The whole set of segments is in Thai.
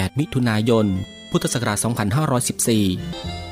8 มิถุนายน พุทธศักราช 2514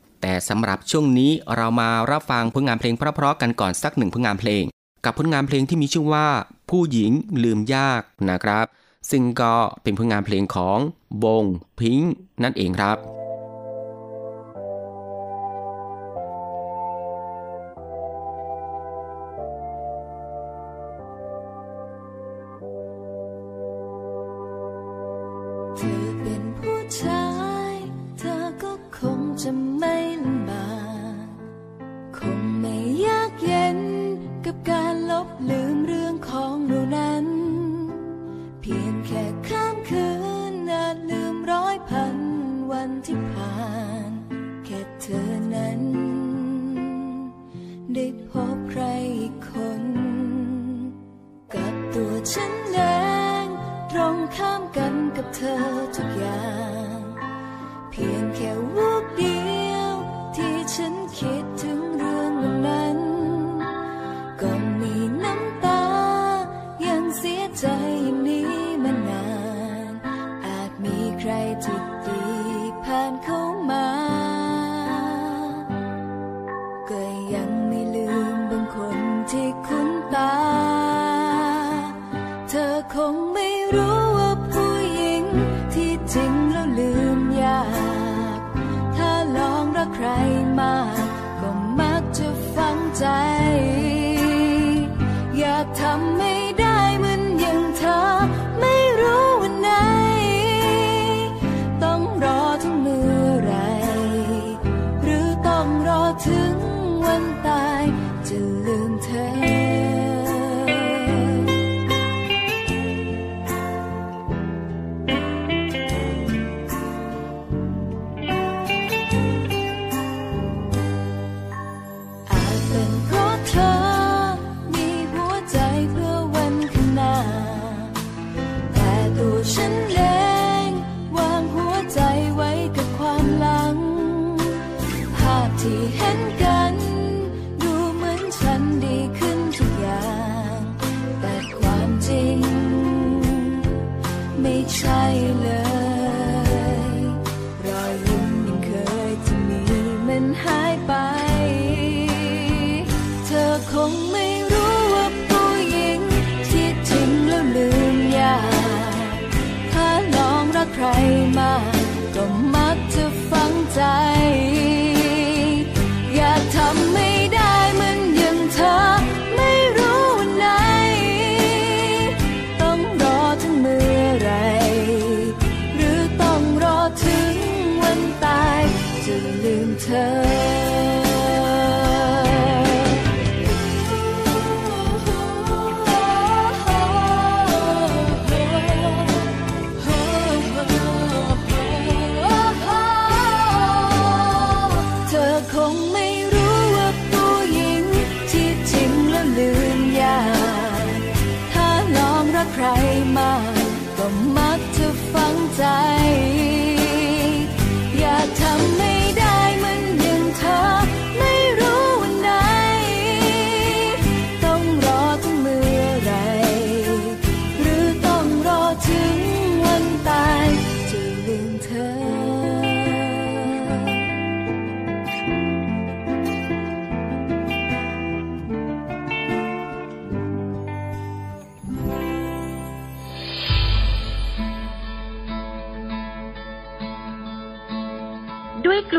แต่สำหรับช่วงนี้เรามารับฟังผลงานเพลงเพราะๆกันก่อนสักหนึ่งผลงานเพลง กับผลงานเพลงที่มีชื่อว่า ผู้หญิงลืมยากนะครับ ซึ่งก็เป็นผลงานเพลงของวงพิงนั่นเองครับ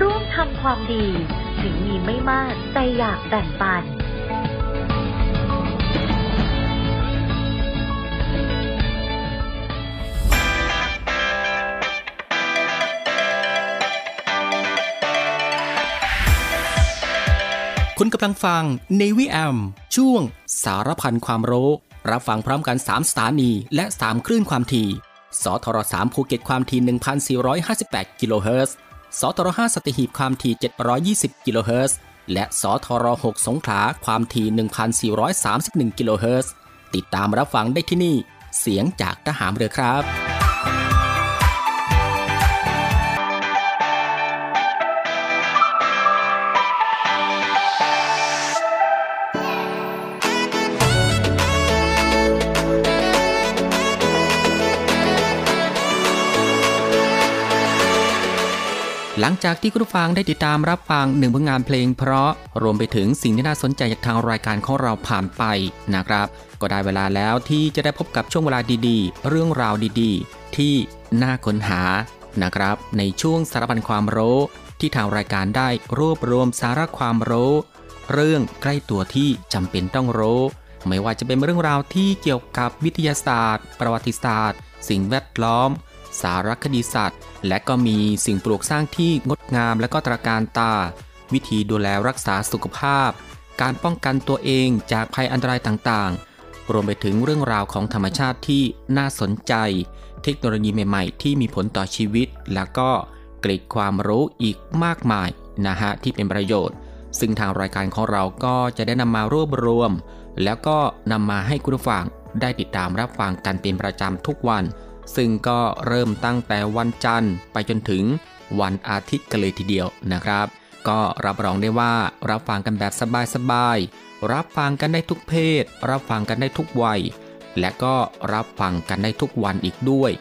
ร่วมทำความดี ถึงมีไม่มากแต่อยากแบ่งปัน คุณกำลังฟัง Navy AM ช่วงสารพันความรู้ รับฟังพร้อมกัน 3 สถานี และ 3 คลื่นความถี่สทร3ภูเก็ตความถี่ 1,458 กิโลเฮิรตซ์ สทร5สัตหีบความถี่ 720 กิโลเฮิรตซ์ และสทร6สงขลาความถี่ 1,431 กิโลเฮิรตซ์ ติดตามรับฟังได้ที่นี่ เสียงจากทหารเรือครับ หลังจากที่คุณผู้ฟังได้ติดตามรับฟังหนึ่งผลงานเพลง เพราะรวมไปถึงสิ่งที่น่าสนใจจากทางรายการของเราผ่านไปนะครับ ก็ได้เวลาแล้วที่จะได้พบกับช่วงเวลาดีๆ เรื่องราวดีๆ ที่น่าค้นหานะครับ ในช่วงสารพันความรู้ที่ทางรายการได้รวบรวมสาระความรู้ เรื่องใกล้ตัวที่จำเป็นต้องรู้ ไม่ว่าจะเป็นเรื่องราวที่เกี่ยวกับวิทยาศาสตร์ ประวัติศาสตร์ สิ่งแวดล้อม สารคดีสัตว์ และก็มีสิ่งปลูกสร้างที่งดงามและก็ตระการตา วิธีดูแลรักษาสุขภาพ การป้องกันตัวเองจากภัยอันตรายต่างๆ รวมไปถึงเรื่องราวของธรรมชาติที่น่าสนใจ เทคโนโลยีใหม่ๆ ที่มีผลต่อชีวิต แล้วก็เกร็ดความรู้อีกมากมายนะฮะที่เป็นประโยชน์ ซึ่งทางรายการของเราก็จะได้นำมารวบรวม แล้วก็นำมาให้คุณผู้ฟังได้ติดตามรับฟังกันเป็นประจำทุกวัน ซึ่งก็เริ่มตั้งแต่วันจันทร์ไปจนถึงวันอาทิตย์กันเลยทีเดียวนะครับ ก็รับรองได้ว่ารับฟังกันแบบสบายๆ รับฟังกันได้ทุกเพศ รับฟังกันได้ทุกวัย และก็รับฟังกันได้ทุกวันอีกด้วย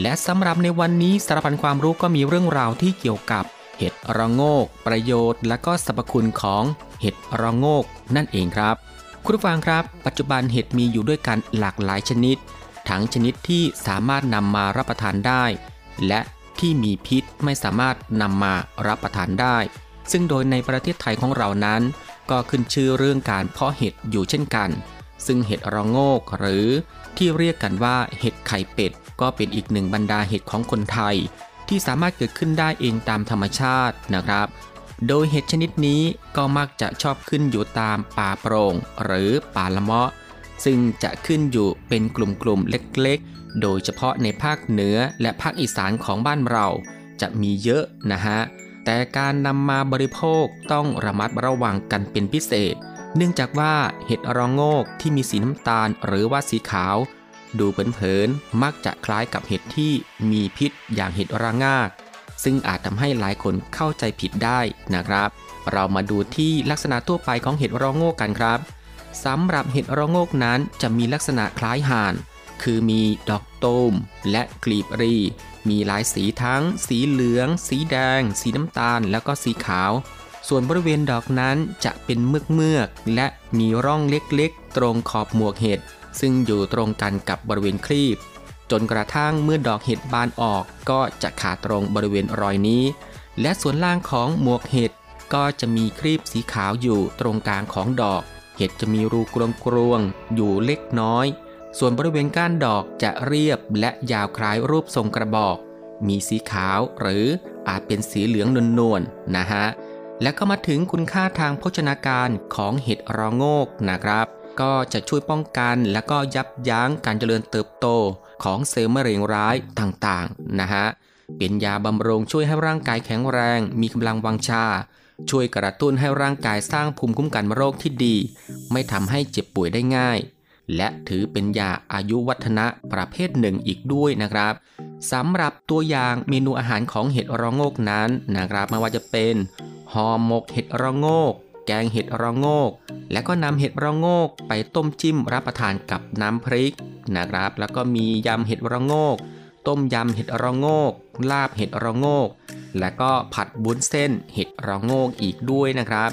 และสำหรับในวันนี้สารพันความรู้ก็มีเรื่องราวที่เกี่ยวกับ เห็ดระโงก ประโยชน์ และก็สรรพคุณของเห็ดระโงกนั่นเองครับ คุณผู้ฟังครับ ปัจจุบันเห็ดมีอยู่ด้วยกันหลากหลายชนิด ทั้งชนิดที่สามารถนำมารับประทานได้ และที่มีพิษไม่สามารถนำมารับประทานได้ ซึ่งโดยในประเทศไทยของเรานั้น ก็ขึ้นชื่อเรื่องการเพาะเห็ดอยู่เช่นกัน ซึ่งเห็ดระโงกหรือที่เรียกกันว่าเห็ดไข่เป็ด ก็เป็นอีกหนึ่งบรรดาเห็ดของคนไทย ที่สามารถเกิดขึ้นได้เองตามธรรมชาตินะครับ โดยเห็ดชนิดนี้ก็มักจะชอบขึ้นอยู่ตามป่าโปร่งหรือป่าละเมาะ ซึ่งจะขึ้นอยู่เป็นกลุ่มๆเล็กๆ โดยเฉพาะในภาคเหนือและภาคอีสานของบ้านเราจะมีเยอะนะฮะ แต่การนำมาบริโภคต้องระมัดระวังกันเป็นพิเศษ เนื่องจากว่าเห็ดระโงกที่มีสีน้ำตาลหรือว่าสีขาว ดูเผินๆมักจะคล้ายกับเห็ดที่มีพิษอย่างเห็ดระงาก ซึ่งอาจทำให้หลายคนเข้าใจผิดได้นะครับ เรามาดูที่ลักษณะทั่วไปของเห็ดระโงกกันครับ สำหรับเห็ดระโงกนั้นจะมีลักษณะคล้ายห่าน คือมีดอกตูมและกลีบรี มีหลายสีทั้ง สีเหลือง สีแดง สีน้ำตาล แล้วก็สีขาว ส่วนบริเวณดอกนั้นจะเป็นเมือกเมือกและมีร่องเล็กๆ ตรงขอบหมวกเห็ด ซึ่งอยู่ตรงกันกับบริเวณครีบ จนกระทั่งเมื่อดอกเห็ดบานออกก็จะขาดตรงบริเวณรอยนี้ และส่วนล่างของหมวกเห็ดก็จะมีครีบสีขาวอยู่ตรงกลางของดอก เห็ดจะมีรูกรวงๆอยู่เล็กน้อย ส่วนบริเวณก้านดอกจะเรียบและยาวคล้ายรูปทรงกระบอก มีสีขาวหรืออาจเป็นสีเหลืองนวลๆนะฮะ และก็มาถึงคุณค่าทางโภชนาการของเห็ดระโงกนะครับ ก็จะช่วยป้องกันและก็ยับยั้งการเจริญเติบโตของเซลล์มะเร็งร้ายต่างๆนะฮะ เป็นยาบำรุงช่วยให้ร่างกายแข็งแรง มีกำลังวังชา ช่วยกระตุ้นให้ร่างกายสร้างภูมิคุ้มกันโรคที่ดี ไม่ทำให้เจ็บป่วยได้ง่าย และถือเป็นยาอายุวัฒนะประเภทหนึ่งอีกด้วยนะครับสำหรับตัวอย่างเมนูอาหารของเห็ดระโงกนั้นนะครับไม่ว่าจะเป็นห่อหมกเห็ดระโงก แกงเห็ดระโงก และก็นำเห็ดระโงก ไปต้มจิ้มรับประทานกับน้ำพริกนะครับ แล้วก็มียำเห็ดระโงก ต้มยำเห็ดระโงก ลาบเห็ดระโงก และก็ผัดบุ้นเส้นเห็ดระโงกอีกด้วยนะครับ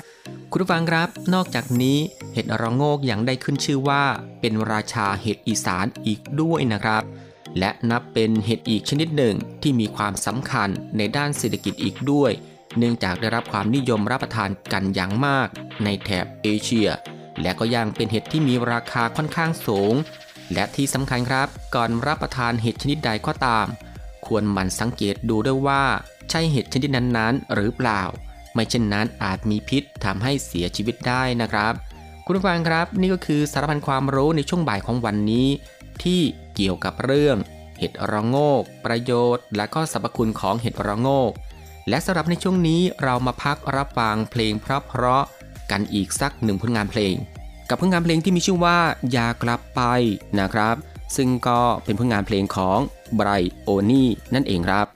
คุณผู้ฟังครับ นอกจากนี้เห็ดระโงกยังได้ขึ้นชื่อว่า เป็นราชาเห็ดอีสานอีกด้วยนะครับ และนับเป็นเห็ดอีกชนิดหนึ่งที่มีความสำคัญในด้านเศรษฐกิจอีกด้วย เนื่องจากได้รับความนิยมรับประทานกันอย่างมาก ในแถบเอเชีย และก็ยังเป็นเห็ดที่มีราคาค่อนข้างสูง และที่สำคัญครับ ก่อนรับประทานเห็ดชนิดใดก็ตาม ควรหมั่นสังเกตดูด้วยว่า ใช่เห็ดชนิดนั้นนั้นหรือเปล่า ไม่เช่นนั้นอาจมีพิษทำให้เสียชีวิตได้นะครับ คุณฟังครับนี่ก็คือสารพันความรู้ในช่วงบ่ายของวันนี้ ที่เกี่ยวกับเรื่อง เห็ดระโงก ประโยชน์ และก็สรรพคุณของเห็ดระโงก และสำหรับในช่วงนี้เรามาพักรับฟังเพลงเพราะๆกันอีกสักหนึ่งผลงานเพลง กับผลงานเพลงที่มีชื่อว่า อย่ากลับไปนะครับ ซึ่งก็เป็นผลงานเพลงของไบรโอนี่นั่นเองครับ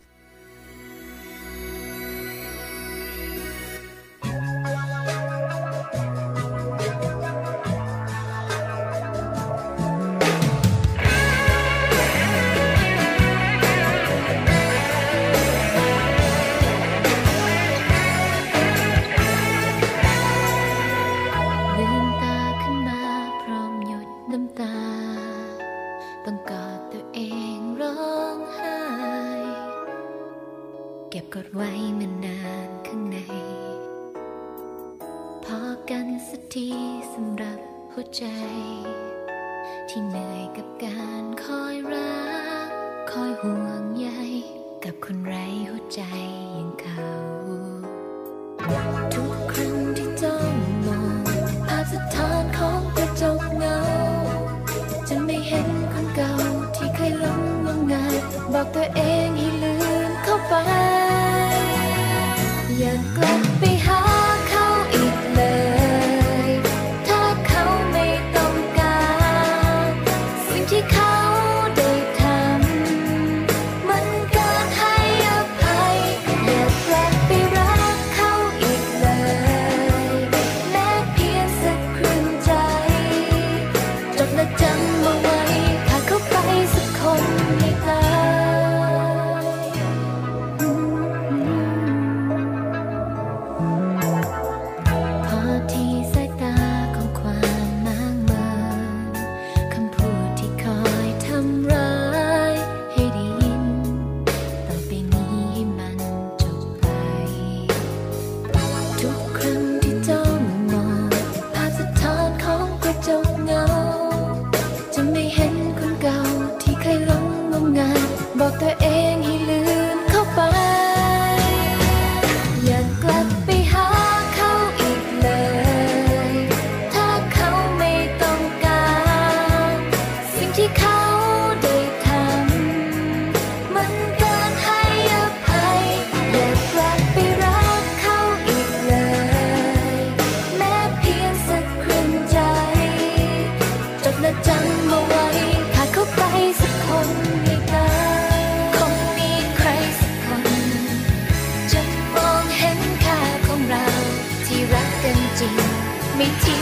waiting.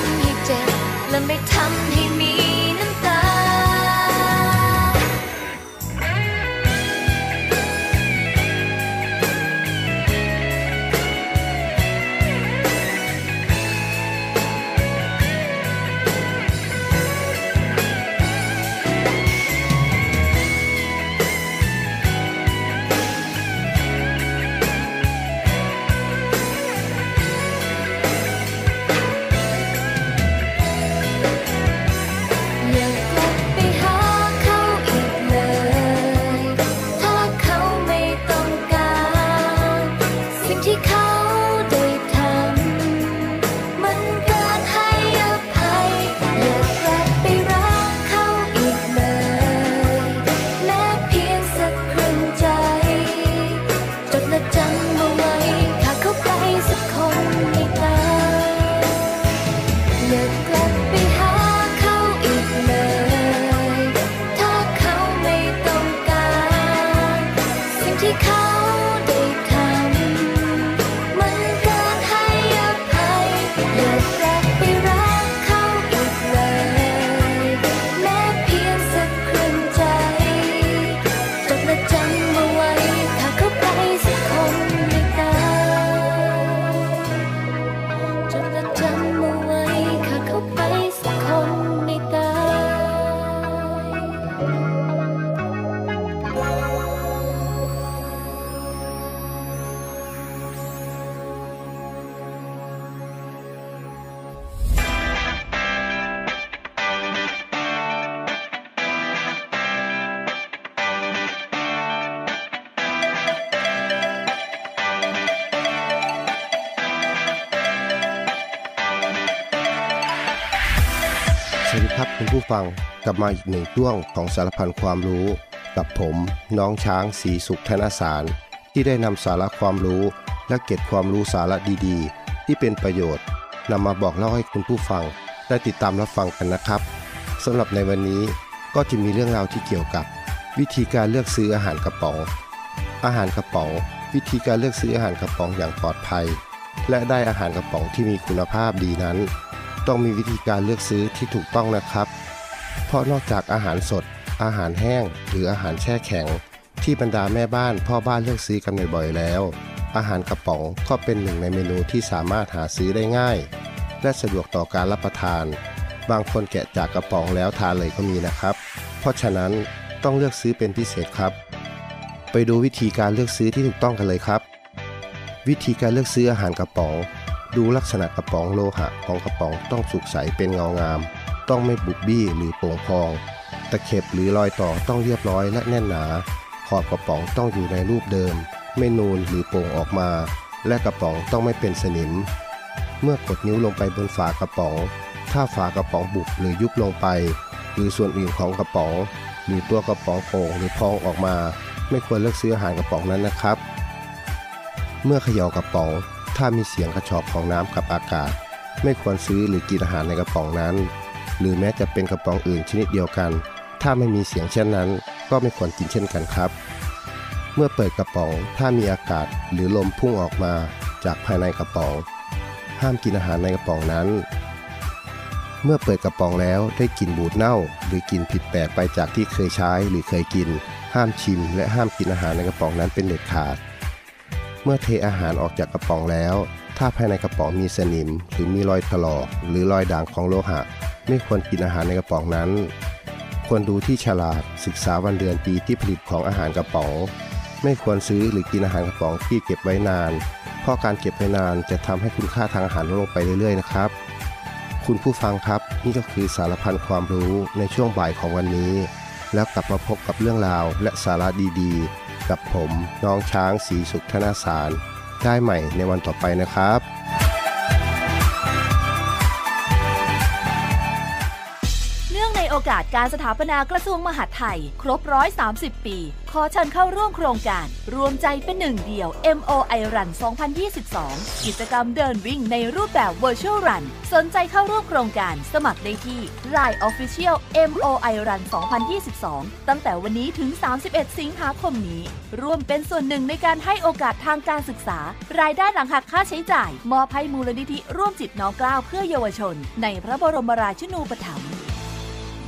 ังกลับมาอีกหนึ่งช่วงของสารพันความรู้ กับผมน้องช้างสีสุขธนสาร ที่ได้นำสาระความรู้ และเก็บความรู้สาระดีๆ ที่เป็นประโยชน์นำมาบอกเล่าให้คุณผู้ฟังได้ติดตามรับฟังกันนะครับสำหรับในวันนี้ก็จะมีเรื่องราวที่เกี่ยวกับ วิธีการเลือกซื้ออาหารกระป๋องอาหารกระป๋องวิธีการเลือกซื้ออาหารกระป๋องอย่างปลอดภัย และได้อาหารกระป๋องที่มีคุณภาพดีนั้น ต้องมีวิธีการเลือกซื้อที่ถูกต้องนะครับ เพราะนอกจากอาหารสด อาหารแห้ง หรืออาหารแช่แข็ง ที่บรรดาแม่บ้านพ่อบ้านเลือกซื้อกันบ่อยๆแล้ว อาหารกระป๋องก็เป็นหนึ่งในเมนูที่สามารถหาซื้อได้ง่าย และสะดวกต่อการรับประทาน บางคนแกะจากกระป๋องแล้วทานเลยก็มีนะครับ เพราะฉะนั้นต้องเลือกซื้อเป็นพิเศษครับ ไปดูวิธีการเลือกซื้อที่ถูกต้องกันเลยครับ วิธีการเลือกซื้ออาหารกระป๋อง ดูลักษณะกระป๋องโลหะของกระป๋องต้องสุกใสเป็นเงางาม ต้องไม่บุบบี้หรือโป่งพอง ตะเข็บหรือรอยต่อต้องเรียบร้อยและแน่นหนา ขอบกระป๋องต้องอยู่ในรูปเดิม ไม่นูนหรือโป่งออกมา และกระป๋องต้องไม่เป็นสนิม เมื่อกดนิ้วลงไปบนฝากระป๋อง ถ้าฝากระป๋องบุบหรือยุบลงไป หรือส่วนอื่นของกระป๋อง หรือตัวกระป๋องโป่งหรือพองออกมา ไม่ควรเลือกซื้ออาหารกระป๋องนั้นนะครับ เมื่อเขย่ากระป๋อง ถ้ามีเสียงกระชอกของน้ำกับอากาศ ไม่ควรซื้อหรือกินอาหารในกระป๋องนั้น หรือแม้จะเป็นกระป๋องอื่นชนิดเดียวกัน ถ้าไม่มีเสียงเช่นนั้น ก็ไม่ควรกินเช่นกันครับ เมื่อเปิดกระป๋องถ้ามีอากาศหรือลมพุ่งออกมาจากภายในกระป๋อง ห้ามกินอาหารในกระป๋องนั้น เมื่อเปิดกระป๋องแล้วได้กลิ่นบูดเน่า หรือกลิ่นผิดแปลกไปจากที่เคยใช้หรือเคยกิน ห้ามชิม และห้ามกินอาหารในกระป๋องนั้นเป็นเด็ดขาด เมื่อเทอาหารออกจากกระป๋องแล้ว ถ้าภายในกระป๋องมีสนิม หรือมีรอยถลอกหรือรอยด่างของโลหะ ไม่ควรกินอาหารในกระป๋องนั้น ควรดูที่ฉลากศึกษาวันเดือนปีที่ผลิตของอาหารกระป๋อง ไม่ควรซื้อหรือกินอาหารกระป๋องที่เก็บไว้นาน เพราะการเก็บไว้นานจะทำให้คุณค่าทางอาหารลดลงไปเรื่อยๆนะครับ คุณผู้ฟังครับนี่ก็คือสารพันความรู้ในช่วงบ่ายของวันนี้ แล้วกลับมาพบกับเรื่องราวและสาระดีๆ กับผมน้องช้างสีสุขธนาสาร ได้ใหม่ในวันต่อไปนะครับ อกาสการสถาปนากระทรวงมหาดไทย ครบ 130 ปี ขอเชิญเข้าร่วมโครงการ รวมใจเป็นหนึ่งเดียว MOI Run 2022 กิจกรรมเดินวิ่งในรูปแบบ Virtual Run สนใจเข้าร่วมโครงการสมัครได้ที่ Line Official MOI Run 2022 ตั้งแต่วันนี้ถึง 31 สิงหาคมนี้ ร่วมเป็นส่วนหนึ่งในการให้โอกาสทางการศึกษา รายได้หลังหักค่าใช้จ่าย มอบให้มูลนิธิร่วมจิตน้อมเกล้าเพื่อเยาวชน ในพระบรมราชินูปถัมภ์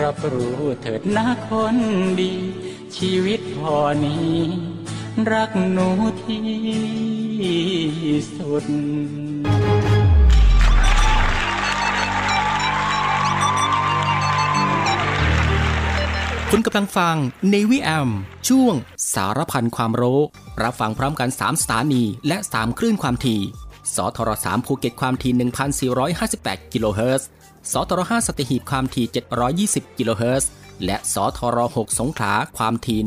รับรู้เถิดนะคนดี ชีวิตพอนี้ รักหนูที่สุด คุณกำลังฟังในวิแอมช่วงสารพันความรู้ รับฟังพร้อมกัน 3 สถานี และ 3 คลื่นความถี่สทร3ภูเก็ตความถี่ 1,458 กิโลเฮิรตซ์ สทร5สตีหีบความถี่ 720 กิโลเฮิรตซ์ และสทร6สงขลาความถี่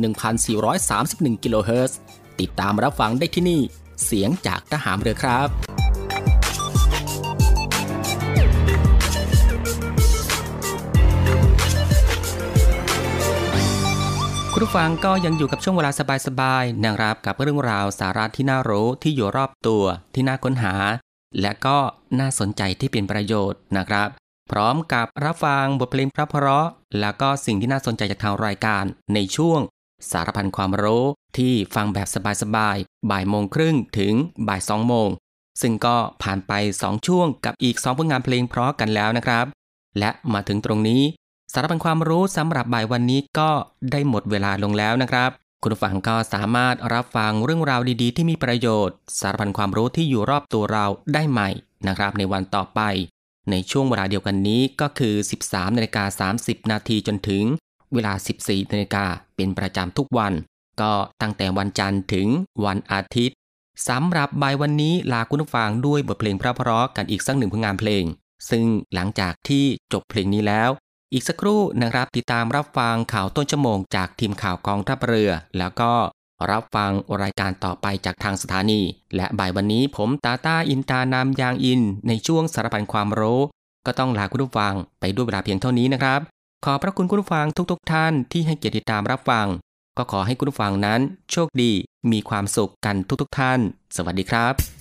1,431 กิโลเฮิรตซ์ ติดตามรับฟังได้ที่นี่ เสียงจากทหารเรือครับคุณผู้ฟังก็ยังอยู่กับช่วงเวลาสบายๆนะครับกับเรื่องราวสาระที่น่ารู้ที่อยู่รอบตัวที่น่าค้นหา และก็น่าสนใจที่เป็นประโยชน์นะครับ พร้อมกับรับฟังบทเพลงเพราะๆแล้วก็สิ่งที่น่าสนใจจากทางรายการในช่วง สารพันความรู้ที่ฟังแบบสบายๆ บ่ายโมงครึ่งถึงบ่ายสองโมง ซึ่งก็ผ่านไป 2 ช่วงกับอีก 2 ผลงานเพลงเพราะกันแล้วนะครับ และมาถึงตรงนี้ สารพันความรู้สำหรับบ่ายวันนี้ก็ได้หมดเวลาลงแล้วนะครับ คุณผู้ฟังก็สามารถรับฟังเรื่องราวดีๆ ที่มีประโยชน์ สารพันความรู้ที่อยู่รอบตัวเราได้ใหม่นะครับ ในวันต่อไป ในช่วงเวลาเดียวกันนี้ก็คือ 13นาฬิกา30 นาทีจนถึงเวลา 14นาฬิกาเป็นประจำทุกวัน ก็ตั้งแต่วันจันทร์ถึงวันอาทิตย์สำหรับบ่ายวันนี้ลาคุณผู้ฟังด้วยบทเพลงพราะๆกันอีกสักหนึ่งผลงานเพลง ซึ่งหลังจากที่จบเพลงนี้แล้ว อีกสักครู่นะครับติดตามรับฟังข่าวต้นชั่วโมงจากทีมข่าวกองทัพเรือ แล้วก็ รับฟังรายการต่อไปจากทางสถานี และบ่ายวันนี้ผมตาตาอินตานามยางอิน ในช่วงสารพันความรู้ ก็ต้องลาคุณผู้ฟังไปด้วยเวลาเพียงเท่านี้นะครับ ขอพระคุณคุณผู้ฟังทุกๆทท่านที่ให้เกียรติติดตามรับฟัง ก็ขอให้คุณผู้ฟังนั้น โชคดี มีความสุขกันทุกๆทท่าน สวัสดีครับ